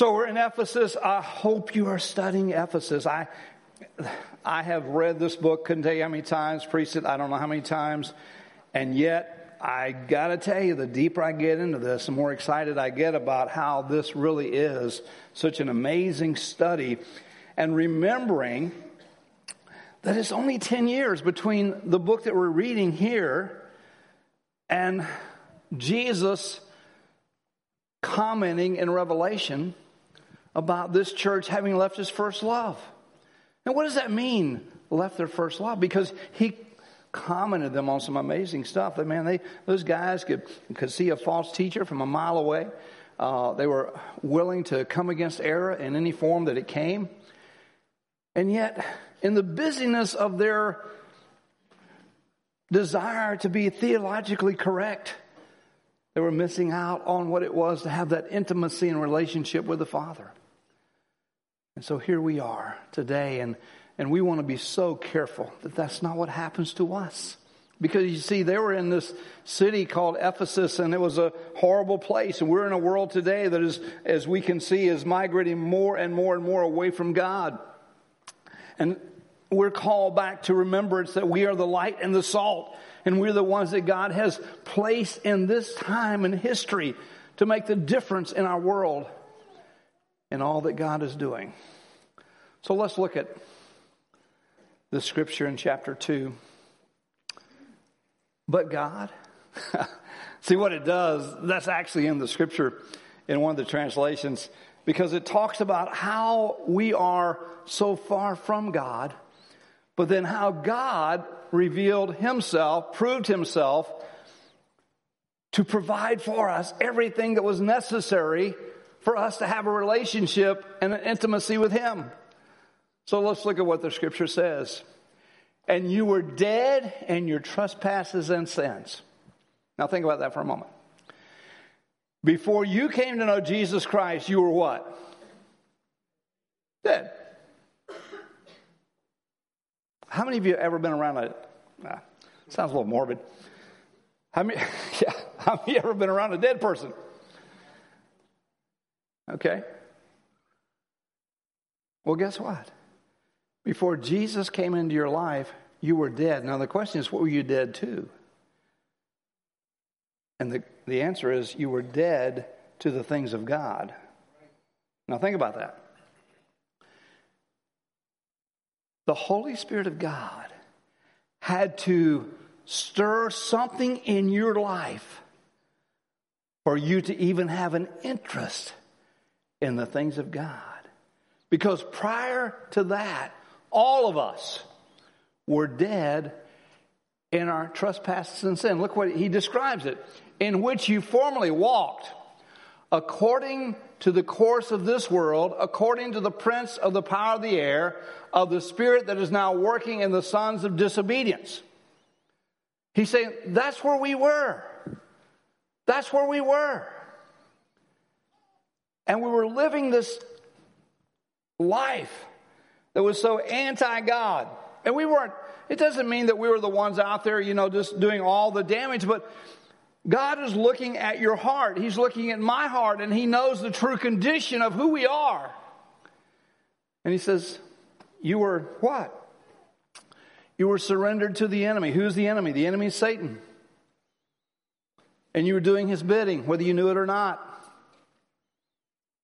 So we're in Ephesians. I hope you are studying Ephesians. I, I have read this book, couldn't tell you how many times, preached it, I don't know how many times. And yet, I gotta tell you, the deeper I get into this, the more excited I get about how this really is such an amazing study. And remembering that it's only 10 years between the book that we're reading here and Jesus commenting in Revelation about this church having left his first love. And what does that mean, left their first love? Because he commented them on some amazing stuff. That man, they those guys could could see a false teacher from a mile away. Uh, they were willing to come against error in any form that it came. And yet, in the busyness of their desire to be theologically correct, they were missing out on what it was to have that intimacy and relationship with the Father. And so here we are today, and, and we want to be so careful that that's not what happens to us. Because you see, they were in this city called Ephesus, and it was a horrible place. And we're in a world today that is, as we can see, is migrating more and more and more away from God. And we're called back to remembrance that we are the light and the salt, and we're the ones that God has placed in this time in history to make the difference in our world and all that God is doing. So let's look at the scripture in chapter 2. But God, see what it does, that's actually in the scripture in one of the translations because it talks about how we are so far from God, but then how God revealed himself, proved himself to provide for us everything that was necessary for us to have a relationship and an intimacy with him. So let's look at what the scripture says. And you were dead in your trespasses and sins. Now think about that for a moment. Before you came to know Jesus Christ, you were what? Dead. How many of you ever been around a, uh, sounds a little morbid. How many, yeah, how many ever been around a dead person? Okay. Well, guess what? Before Jesus came into your life, you were dead. Now, the question is, what were you dead to? And the, the answer is, you were dead to the things of God. Now, think about that. The Holy Spirit of God had to stir something in your life for you to even have an interest in the things of God. Because prior to that, all of us were dead in our trespasses and sin. Look what he describes it. In which you formerly walked according to the course of this world, according to the prince of the power of the air, of the spirit that is now working in the sons of disobedience. He's saying that's where we were. That's where we were. And we were living this life that was so anti God. And we weren't, it doesn't mean that we were the ones out there, you know, just doing all the damage, but God is looking at your heart. He's looking at my heart, and He knows the true condition of who we are. And He says, You were what? You were surrendered to the enemy. Who's the enemy? The enemy is Satan. And you were doing his bidding, whether you knew it or not.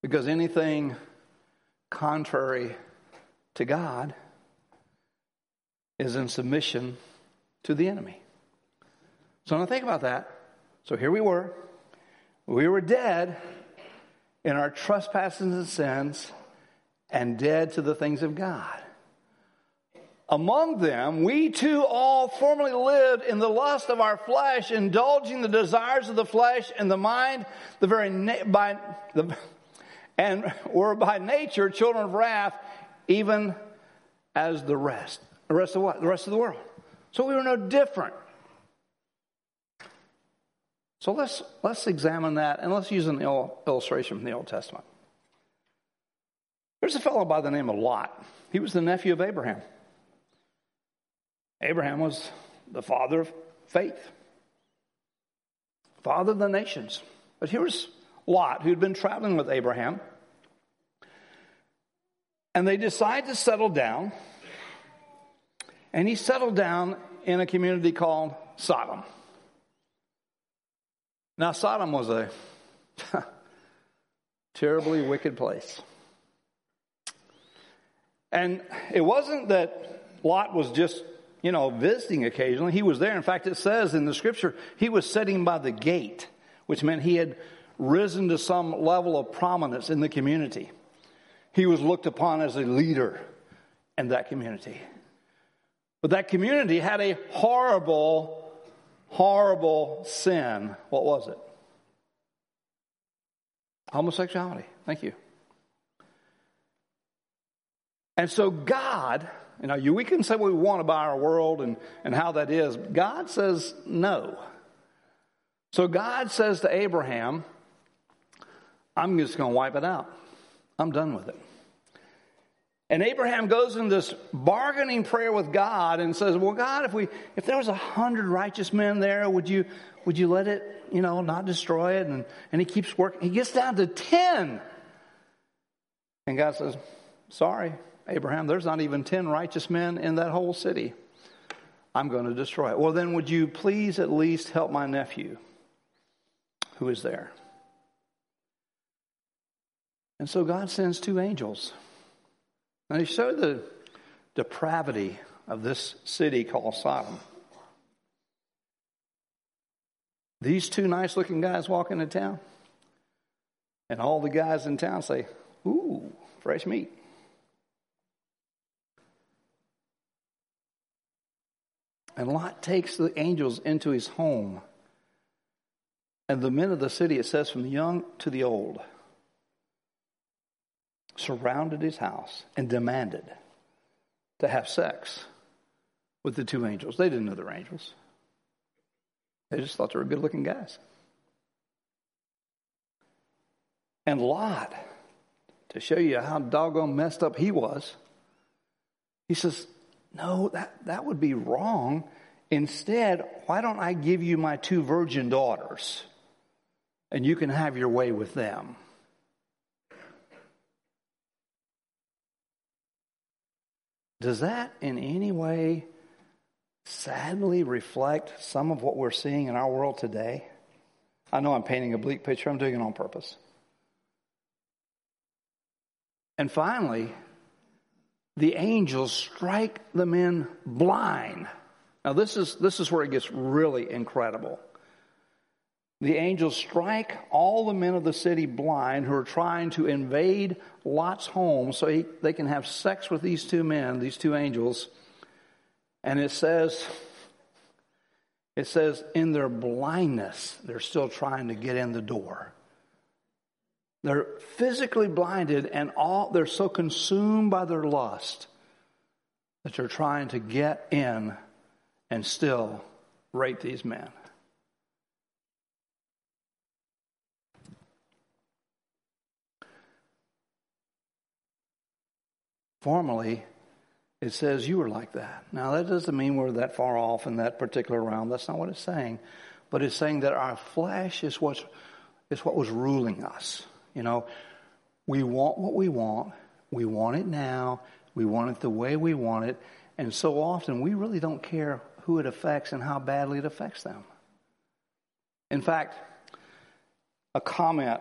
Because anything contrary to God is in submission to the enemy. So now think about that. So here we were. We were dead in our trespasses and sins and dead to the things of God. Among them, we too all formerly lived in the lust of our flesh, indulging the desires of the flesh and the mind, the very na- by the and were by nature children of wrath, even as the rest. The rest of what? The rest of the world. So we were no different. So let's, let's examine that and let's use an illustration from the Old Testament. There's a fellow by the name of Lot. He was the nephew of Abraham. Abraham was the father of faith, father of the nations. But here was Lot, who'd been traveling with Abraham. And they decide to settle down. And he settled down in a community called Sodom. Now, Sodom was a terribly wicked place. And it wasn't that Lot was just, you know, visiting occasionally. He was there. In fact, it says in the scripture, he was sitting by the gate, which meant he had risen to some level of prominence in the community. He was looked upon as a leader in that community. But that community had a horrible, horrible sin. What was it? Homosexuality. Thank you. And so God, you know, you, we can say what we want about our world and, and how that is. God says no. So God says to Abraham, I'm just going to wipe it out. I'm done with it. And Abraham goes in this bargaining prayer with God and says, Well, God, if we if there was a hundred righteous men there, would you would you let it, you know, not destroy it? And and he keeps working. He gets down to ten. And God says, Sorry, Abraham, there's not even 10 righteous men in that whole city. I'm going to destroy it. Well, then, would you please at least help my nephew who is there? And so God sends two angels. And he show the depravity of this city called Sodom. These two nice looking guys walk into town, and all the guys in town say, Ooh, fresh meat. And Lot takes the angels into his home. And the men of the city, it says, from the young to the old, surrounded his house and demanded to have sex with the two angels. They didn't know they're angels, they just thought they were good looking guys. And Lot, to show you how doggone messed up he was, he says, no, that, that would be wrong. Instead, why don't I give you my two virgin daughters and you can have your way with them? Does that in any way sadly reflect some of what we're seeing in our world today? I know I'm painting a bleak picture, I'm doing it on purpose. And finally, the angels strike the men blind. Now this is this is where it gets really incredible. The angels strike all the men of the city blind who are trying to invade Lot's home so he, they can have sex with these two men, these two angels. And it says, it says, in their blindness, they're still trying to get in the door. They're physically blinded and all they're so consumed by their lust that they're trying to get in and still rape these men. Formally, it says you were like that. Now, that doesn't mean we're that far off in that particular realm. That's not what it's saying. But it's saying that our flesh is, what's, is what was ruling us. You know, we want what we want. We want it now. We want it the way we want it. And so often we really don't care who it affects and how badly it affects them. In fact, a comment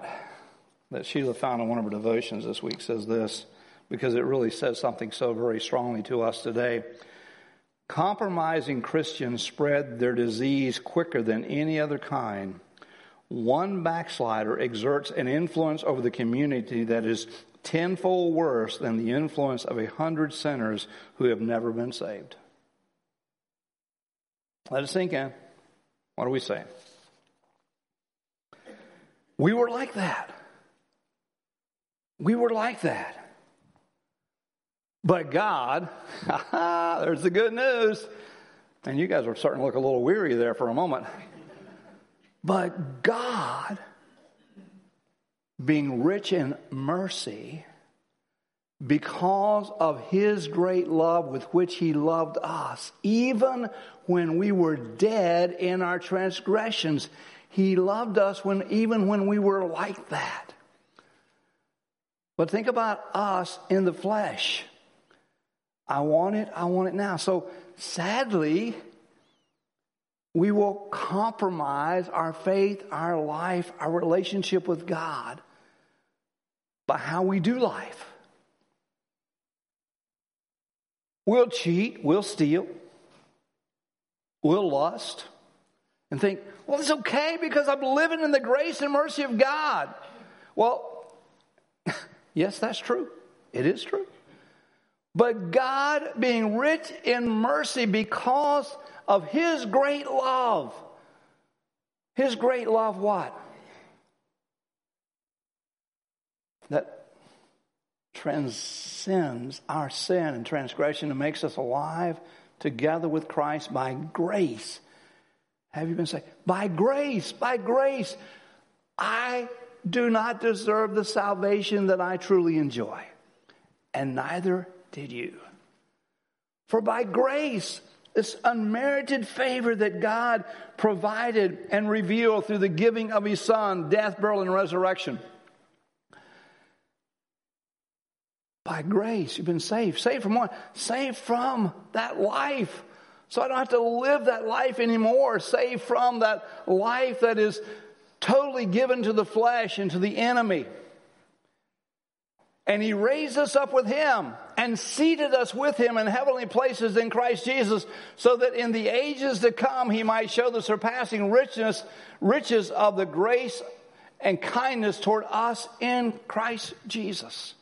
that Sheila found in one of her devotions this week says this, because it really says something so very strongly to us today. Compromising Christians spread their disease quicker than any other kind one backslider exerts an influence over the community that is tenfold worse than the influence of a hundred sinners who have never been saved. Let it sink in. What are we saying? We were like that. We were like that. But God, there's the good news. And you guys are starting to look a little weary there for a moment. But God, being rich in mercy, because of his great love with which he loved us, even when we were dead in our transgressions, he loved us when, even when we were like that. But think about us in the flesh. I want it, I want it now. So sadly, we will compromise our faith, our life, our relationship with God by how we do life. We'll cheat, we'll steal, we'll lust, and think, well, it's okay because I'm living in the grace and mercy of God. Well, yes, that's true. It is true. But God, being rich in mercy because of His great love, His great love, what? That transcends our sin and transgression and makes us alive together with Christ by grace. Have you been saved? By grace, by grace. I do not deserve the salvation that I truly enjoy, and neither did you. For by grace, this unmerited favor that God provided and revealed through the giving of His Son, death, burial, and resurrection. By grace, you've been saved. Saved from what? Saved from that life. So I don't have to live that life anymore. Saved from that life that is totally given to the flesh and to the enemy. And he raised us up with him and seated us with him in heavenly places in Christ Jesus, so that in the ages to come he might show the surpassing richness, riches of the grace and kindness toward us in Christ Jesus.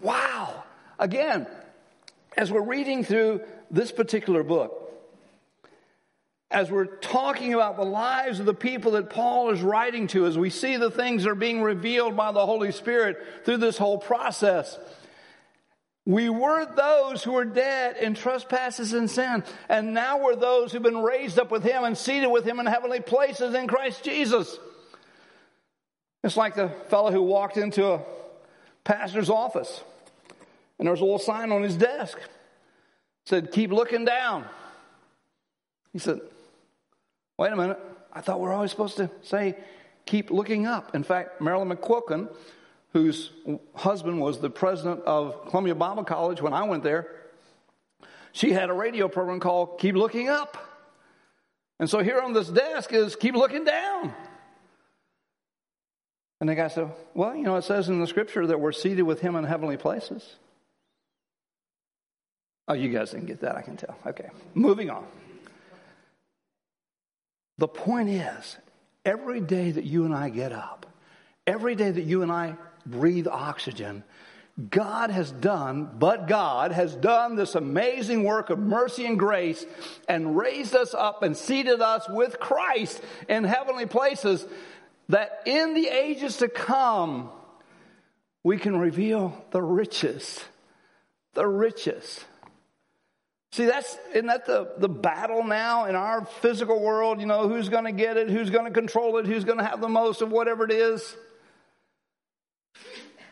Wow. Again, as we're reading through this particular book, as we're talking about the lives of the people that Paul is writing to, as we see the things that are being revealed by the Holy Spirit through this whole process, we were those who were dead in trespasses and sin, and now we're those who've been raised up with Him and seated with Him in heavenly places in Christ Jesus. It's like the fellow who walked into a pastor's office, and there was a little sign on his desk. Said, Keep looking down. He said, Wait a minute. I thought we are always supposed to say, keep looking up. In fact, Marilyn McQuilkin, whose husband was the president of Columbia Bible College when I went there, she had a radio program called Keep Looking Up. And so here on this desk is Keep Looking Down. And the guy said, Well, you know, it says in the scripture that we're seated with him in heavenly places. Oh, you guys didn't get that, I can tell. Okay, moving on. The point is, every day that you and I get up, every day that you and I breathe oxygen, God has done, but God has done this amazing work of mercy and grace and raised us up and seated us with Christ in heavenly places that in the ages to come, we can reveal the riches, the riches See, that's, isn't that the, the battle now in our physical world? You know, who's going to get it? Who's going to control it? Who's going to have the most of whatever it is?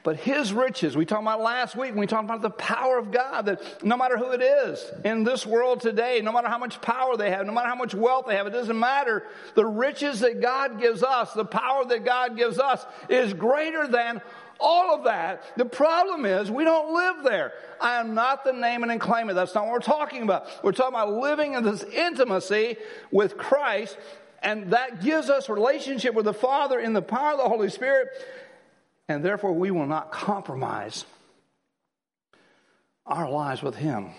But his riches, we talked about last week when we talked about the power of God, that no matter who it is in this world today, no matter how much power they have, no matter how much wealth they have, it doesn't matter. The riches that God gives us, the power that God gives us is greater than all of that. The problem is we don't live there. I am not the name and claim it. That's not what we're talking about. We're talking about living in this intimacy with Christ, and that gives us relationship with the Father in the power of the Holy Spirit, and therefore we will not compromise our lives with Him.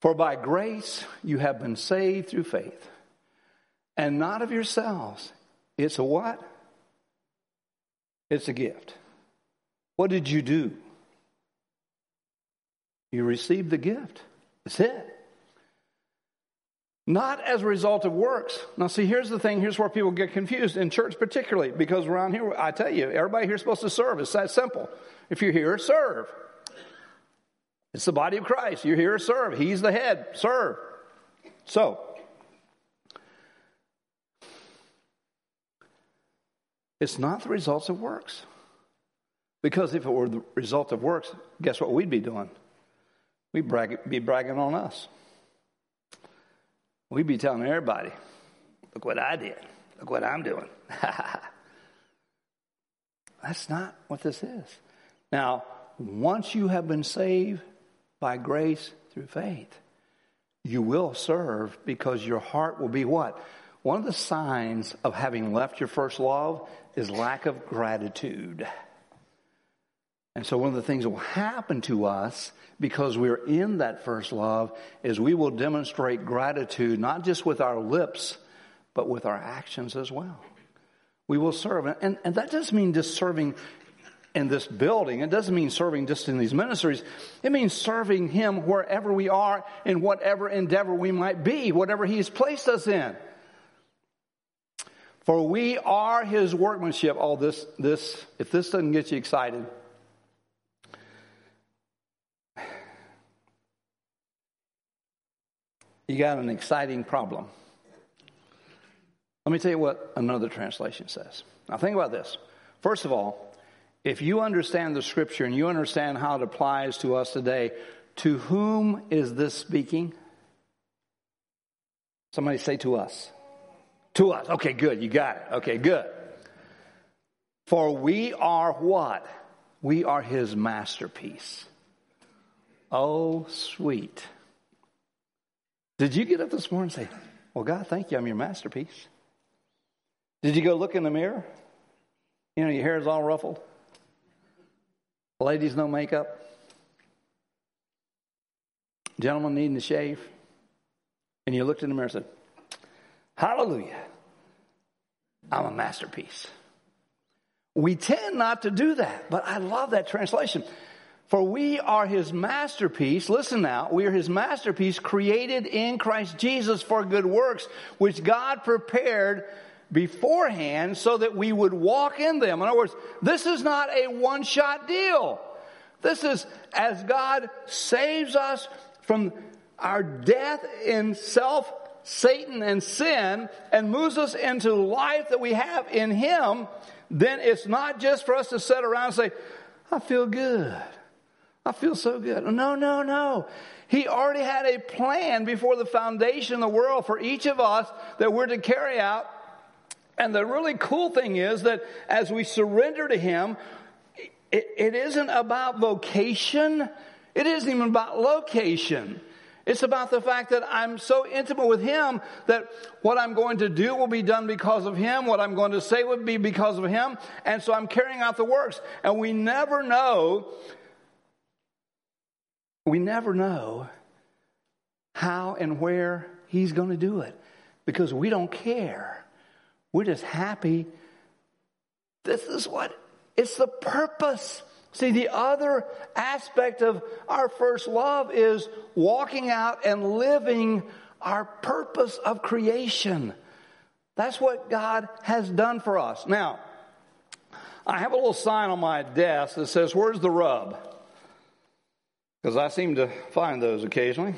For by grace you have been saved through faith, and not of yourselves. It's a what? It's a gift. What did you do? You received the gift. That's it. Not as a result of works. Now, see, here's the thing. Here's where people get confused, in church particularly, because around here, I tell you, everybody here is supposed to serve. It's that simple. If you're here, serve. It's the body of Christ. You're here serve. He's the head. Serve. So, It's not the results of works. Because if it were the result of works, guess what we'd be doing? We'd brag, be bragging on us. We'd be telling everybody, look what I did. Look what I'm doing. That's not what this is. Now, once you have been saved by grace through faith, you will serve because your heart will be what? One of the signs of having left your first love is lack of gratitude. And so one of the things that will happen to us because we're in that first love is we will demonstrate gratitude not just with our lips, but with our actions as well. We will serve. And, and that doesn't mean just serving in this building. It doesn't mean serving just in these ministries. It means serving Him wherever we are in whatever endeavor we might be, whatever He's placed us in. For we are His workmanship. All oh, this, this, if this doesn't get you excited, you got an exciting problem. Let me tell you what another translation says. Now, think about this. First of all, if you understand the scripture and you understand how it applies to us today, to whom is this speaking? Somebody say to us. To us. Okay, good. You got it. Okay, good. For we are what? We are his masterpiece. Oh, sweet. Did you get up this morning and say, Well, God, thank you, I'm your masterpiece? Did you go look in the mirror? You know, your hair is all ruffled. Ladies, no makeup. Gentlemen needing to shave. And you looked in the mirror and said, Hallelujah. I'm a masterpiece. We tend not to do that, but I love that translation. For we are his masterpiece. Listen now. We are his masterpiece created in Christ Jesus for good works, which God prepared beforehand so that we would walk in them. In other words, this is not a one shot deal. This is as God saves us from our death in self, Satan, and sin and moves us into life that we have in Him, then it's not just for us to sit around and say, I feel good. I feel so good. No, no, no. He already had a plan before the foundation of the world for each of us that we're to carry out. And the really cool thing is that as we surrender to Him, it, it isn't about vocation. It isn't even about location. It's about the fact that I'm so intimate with Him that what I'm going to do will be done because of Him. What I'm going to say would be because of Him. And so I'm carrying out the works. And we never know we never know how and where He's going to do it because we don't care. We're just happy. This is what it's the purpose. See, the other aspect of our first love is walking out and living our purpose of creation. That's what God has done for us. Now, I have a little sign on my desk that says, Where's the rub? because I seem to find those occasionally.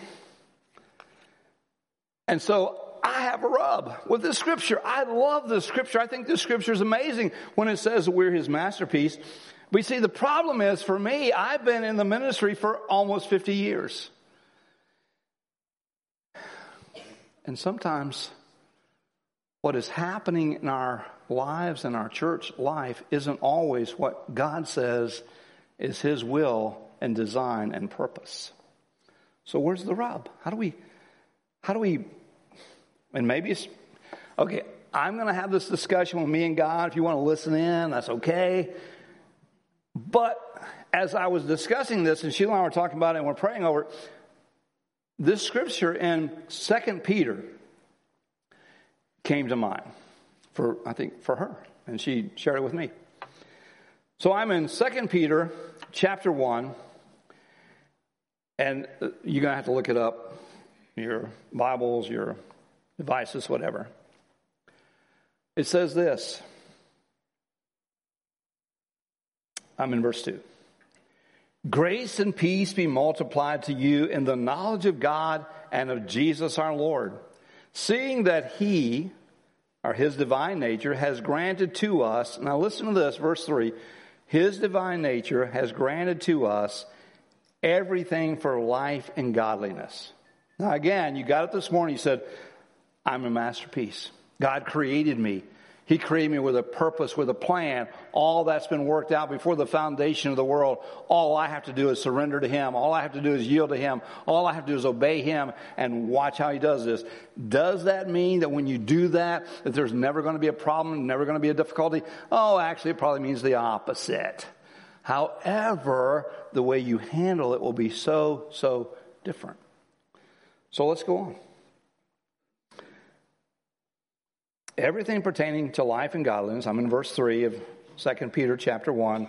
And so I have a rub with this scripture. I love this scripture. I think this scripture is amazing when it says we're his masterpiece. We see the problem is for me, I've been in the ministry for almost 50 years. And sometimes what is happening in our lives and our church life isn't always what God says is his will and design and purpose. So where's the rub? How do we, how do we, and maybe it's, okay, I'm going to have this discussion with me and God. If you want to listen in, that's okay. But as I was discussing this, and Sheila and I were talking about it and we're praying over it, this scripture in Second Peter came to mind for, I think, for her. And she shared it with me. So I'm in Second Peter chapter 1 and uh, you're going to have to look it up, your Bibles, your devices, whatever. It says this. I'm in verse 2. Grace and peace be multiplied to you in the knowledge of God and of Jesus our Lord, seeing that He, or His divine nature, has granted to us. Now listen to this, verse 3. His divine nature has granted to us everything for life and godliness. Now, again, you got it this morning. You said, I'm a masterpiece. God created me. He created me with a purpose, with a plan. All that's been worked out before the foundation of the world. All I have to do is surrender to Him. All I have to do is yield to Him. All I have to do is obey Him and watch how He does this. Does that mean that when you do that, that there's never going to be a problem, never going to be a difficulty? Oh, actually, it probably means the opposite. However, the way you handle it will be so, so different. So let's go on. Everything pertaining to life and godliness, I'm in verse 3 of 2 Peter chapter 1,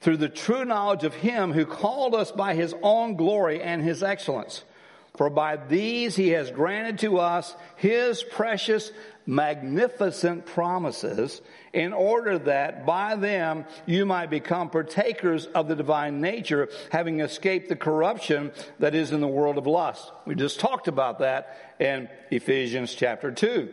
through the true knowledge of him who called us by his own glory and his excellence. For by these he has granted to us his precious, magnificent promises, in order that by them you might become partakers of the divine nature, having escaped the corruption that is in the world of lust. We just talked about that in Ephesians chapter 2.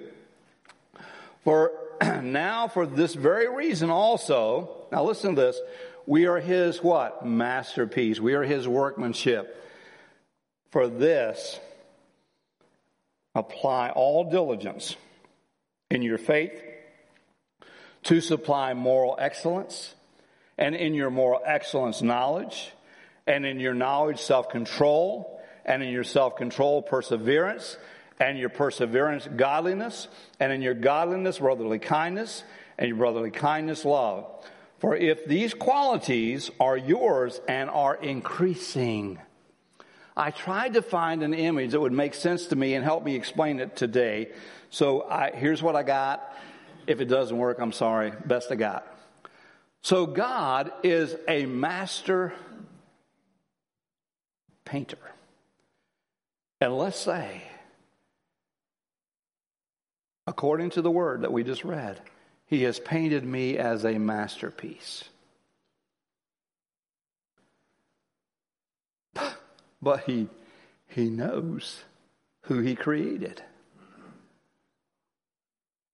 For now, for this very reason also, now listen to this, we are his what? Masterpiece. We are his workmanship. For this, apply all diligence in your faith to supply moral excellence, and in your moral excellence, knowledge, and in your knowledge, self control, and in your self control, perseverance and your perseverance, godliness, and in your godliness, brotherly kindness, and your brotherly kindness, love. For if these qualities are yours and are increasing, I tried to find an image that would make sense to me and help me explain it today. So I, here's what I got. If it doesn't work, I'm sorry. Best I got. So God is a master painter. And let's say according to the word that we just read, he has painted me as a masterpiece. But he, he knows who he created.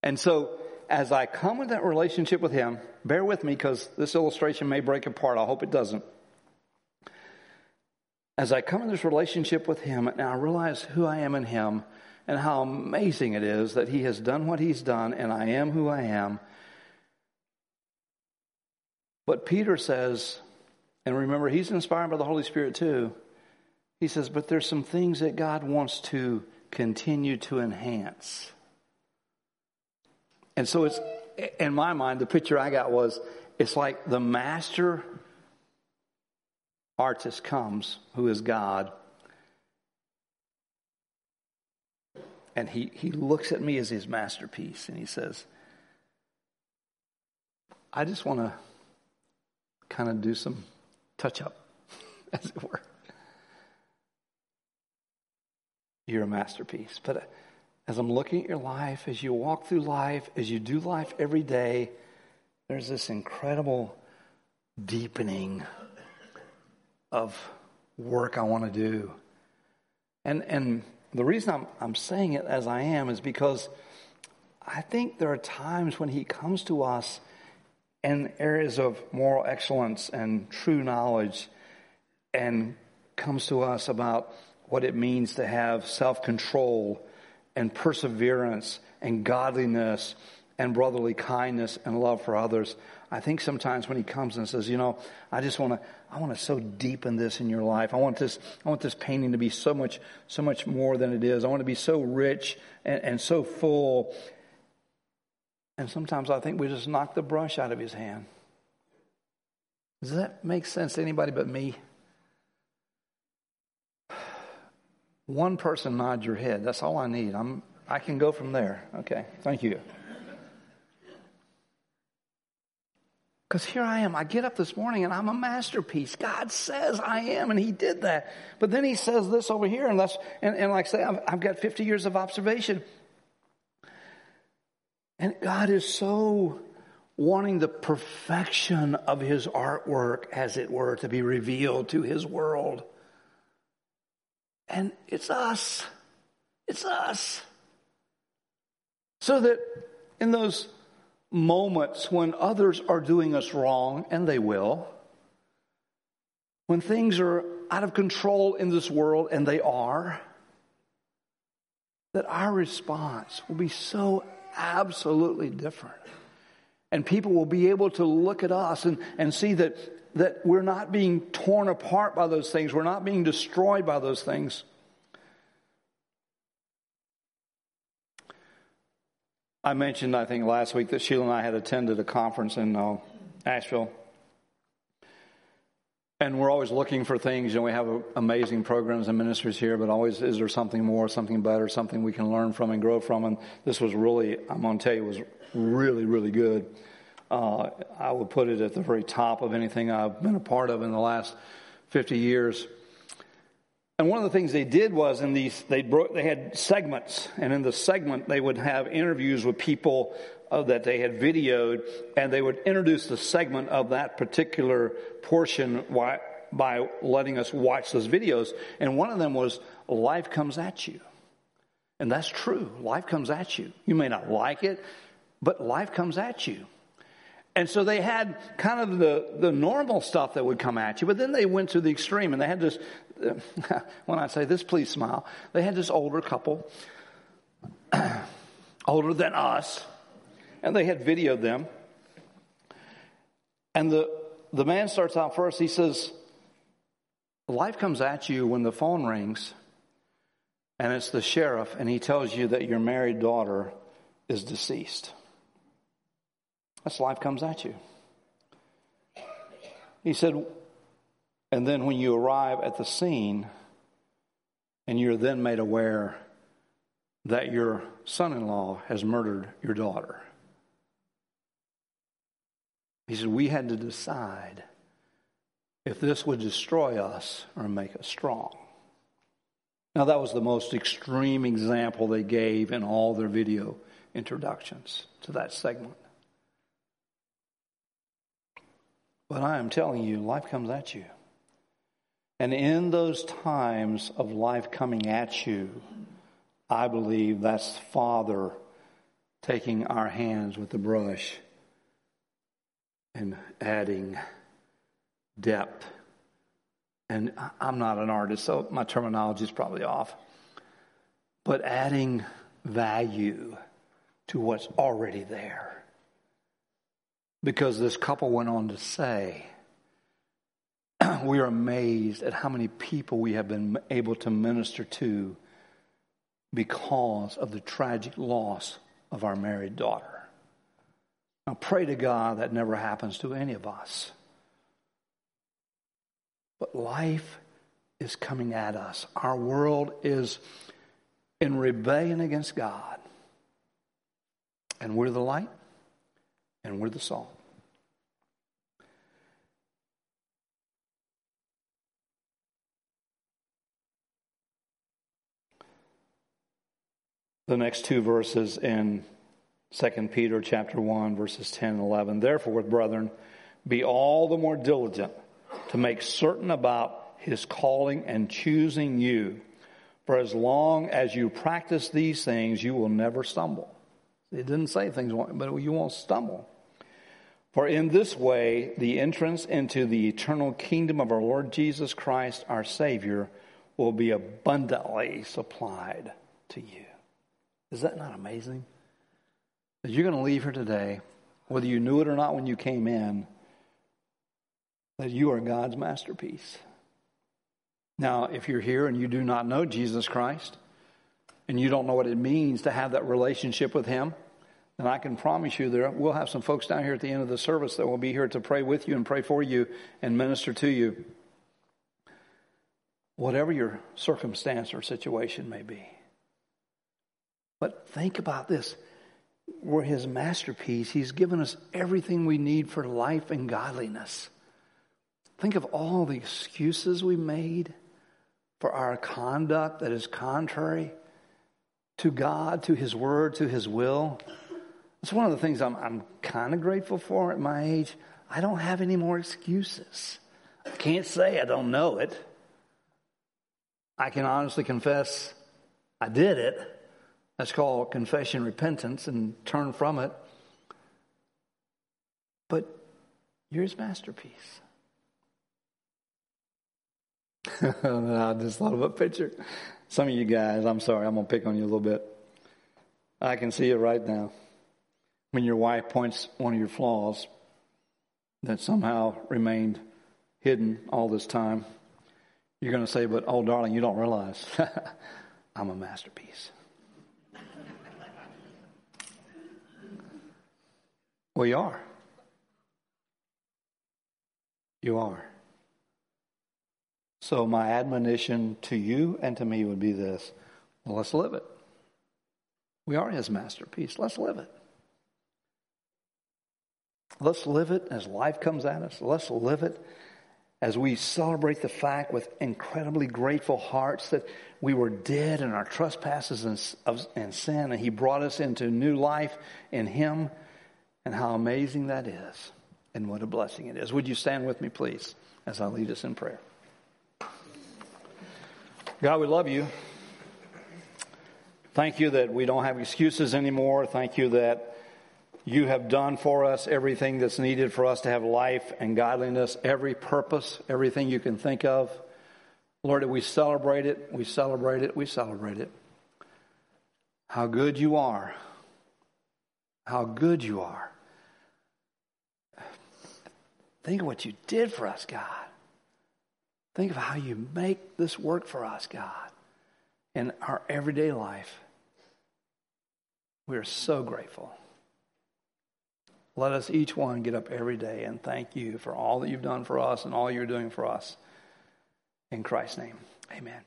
And so, as I come in that relationship with him, bear with me because this illustration may break apart. I hope it doesn't. As I come in this relationship with him and I realize who I am in him, and how amazing it is that He has done what He's done, and I am who I am. But Peter says, and remember, he's inspired by the Holy Spirit too. He says, but there's some things that God wants to continue to enhance. And so it's, in my mind, the picture I got was it's like the master artist comes, who is God, And he, he looks at me as his masterpiece and he says, I just want to kind of do some touch up, as it were. You're a masterpiece. But uh, as I'm looking at your life, as you walk through life, as you do life every day, there's this incredible deepening of work I want to do. And, and the reason I'm, I'm saying it as I am is because I think there are times when He comes to us in areas of moral excellence and true knowledge and comes to us about what it means to have self control and perseverance and godliness and brotherly kindness and love for others. I think sometimes when he comes and says, you know, I just want to, I want to so deepen this in your life. I want this, I want this painting to be so much, so much more than it is. I want to be so rich and, and so full. And sometimes I think we just knock the brush out of his hand. Does that make sense to anybody but me? One person nod your head. That's all I need. I'm, I can go from there. Okay. Thank you. Because here I am. I get up this morning and I'm a masterpiece. God says I am, and He did that. But then He says this over here, and, that's, and, and like I say, I've, I've got 50 years of observation. And God is so wanting the perfection of His artwork, as it were, to be revealed to His world. And it's us. It's us. So that in those moments when others are doing us wrong, and they will, when things are out of control in this world, and they are, that our response will be so absolutely different. And people will be able to look at us and, and see that, that we're not being torn apart by those things. We're not being destroyed by those things. I mentioned, I think, last week that Sheila and I had attended a conference in uh, Asheville. And we're always looking for things. You know, we have amazing programs and ministries here, but always is there something more, something better, something we can learn from and grow from? And this was really, I'm going to tell you, was really, really good. Uh, I would put it at the very top of anything I've been a part of in the last 50 years. And one of the things they did was in these, they they had segments, and in the segment they would have interviews with people uh, that they had videoed, and they would introduce the segment of that particular portion by, by letting us watch those videos. And one of them was "Life comes at you," and that's true. Life comes at you. You may not like it, but life comes at you. And so they had kind of the, the normal stuff that would come at you, but then they went to the extreme and they had this, when I say this, please smile. They had this older couple, older than us, and they had videoed them. And the, the man starts out first, he says, Life comes at you when the phone rings and it's the sheriff and he tells you that your married daughter is deceased. That's life comes at you. He said, and then when you arrive at the scene and you're then made aware that your son in law has murdered your daughter. He said, We had to decide if this would destroy us or make us strong. Now, that was the most extreme example they gave in all their video introductions to that segment. But I am telling you, life comes at you. And in those times of life coming at you, I believe that's Father taking our hands with the brush and adding depth. And I'm not an artist, so my terminology is probably off. But adding value to what's already there. Because this couple went on to say, we are amazed at how many people we have been able to minister to because of the tragic loss of our married daughter. Now, pray to God that never happens to any of us. But life is coming at us. Our world is in rebellion against God. And we're the light and we're the salt. The next two verses in 2 Peter chapter 1 verses 10 and 11. Therefore, brethren, be all the more diligent to make certain about his calling and choosing you. For as long as you practice these things, you will never stumble. It didn't say things, but you won't stumble. For in this way, the entrance into the eternal kingdom of our Lord Jesus Christ, our Savior, will be abundantly supplied to you. Is that not amazing? That you're going to leave here today, whether you knew it or not when you came in, that you are God's masterpiece. Now, if you're here and you do not know Jesus Christ, and you don't know what it means to have that relationship with Him, and I can promise you there we'll have some folks down here at the end of the service that will be here to pray with you and pray for you and minister to you. Whatever your circumstance or situation may be. But think about this. We're his masterpiece. He's given us everything we need for life and godliness. Think of all the excuses we made for our conduct that is contrary to God, to His Word, to His will. It's one of the things I'm, I'm kind of grateful for at my age. I don't have any more excuses. I can't say I don't know it. I can honestly confess I did it. That's called confession, repentance, and turn from it. But you're his masterpiece. I just thought of a picture. Some of you guys, I'm sorry, I'm going to pick on you a little bit. I can see it right now. When your wife points one of your flaws that somehow remained hidden all this time, you're going to say, But oh, darling, you don't realize I'm a masterpiece. well, you are. You are. So, my admonition to you and to me would be this well, let's live it. We are his masterpiece. Let's live it. Let's live it as life comes at us. Let's live it as we celebrate the fact with incredibly grateful hearts that we were dead in our trespasses and, and sin, and He brought us into new life in Him, and how amazing that is, and what a blessing it is. Would you stand with me, please, as I lead us in prayer? God, we love you. Thank you that we don't have excuses anymore. Thank you that you have done for us everything that's needed for us to have life and godliness, every purpose, everything you can think of. Lord, we celebrate it, we celebrate it, we celebrate it. How good you are. How good you are. Think of what you did for us, God. Think of how you make this work for us, God, in our everyday life. We are so grateful. Let us each one get up every day and thank you for all that you've done for us and all you're doing for us. In Christ's name, amen.